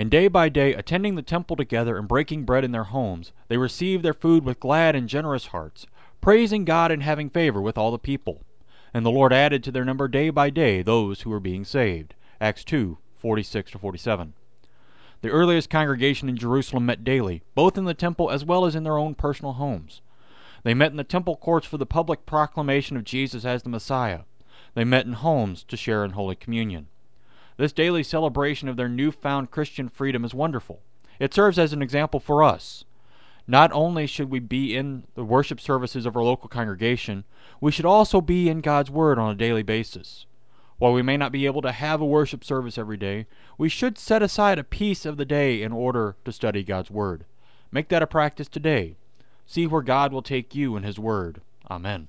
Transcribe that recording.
And day by day, attending the temple together and breaking bread in their homes, they received their food with glad and generous hearts, praising God and having favor with all the people. And the Lord added to their number day by day those who were being saved. Acts 2 46 47. The earliest congregation in Jerusalem met daily, both in the temple as well as in their own personal homes. They met in the temple courts for the public proclamation of Jesus as the Messiah. They met in homes to share in Holy Communion. This daily celebration of their newfound Christian freedom is wonderful. It serves as an example for us. Not only should we be in the worship services of our local congregation, we should also be in God's Word on a daily basis. While we may not be able to have a worship service every day, we should set aside a piece of the day in order to study God's Word. Make that a practice today. See where God will take you in His Word. Amen.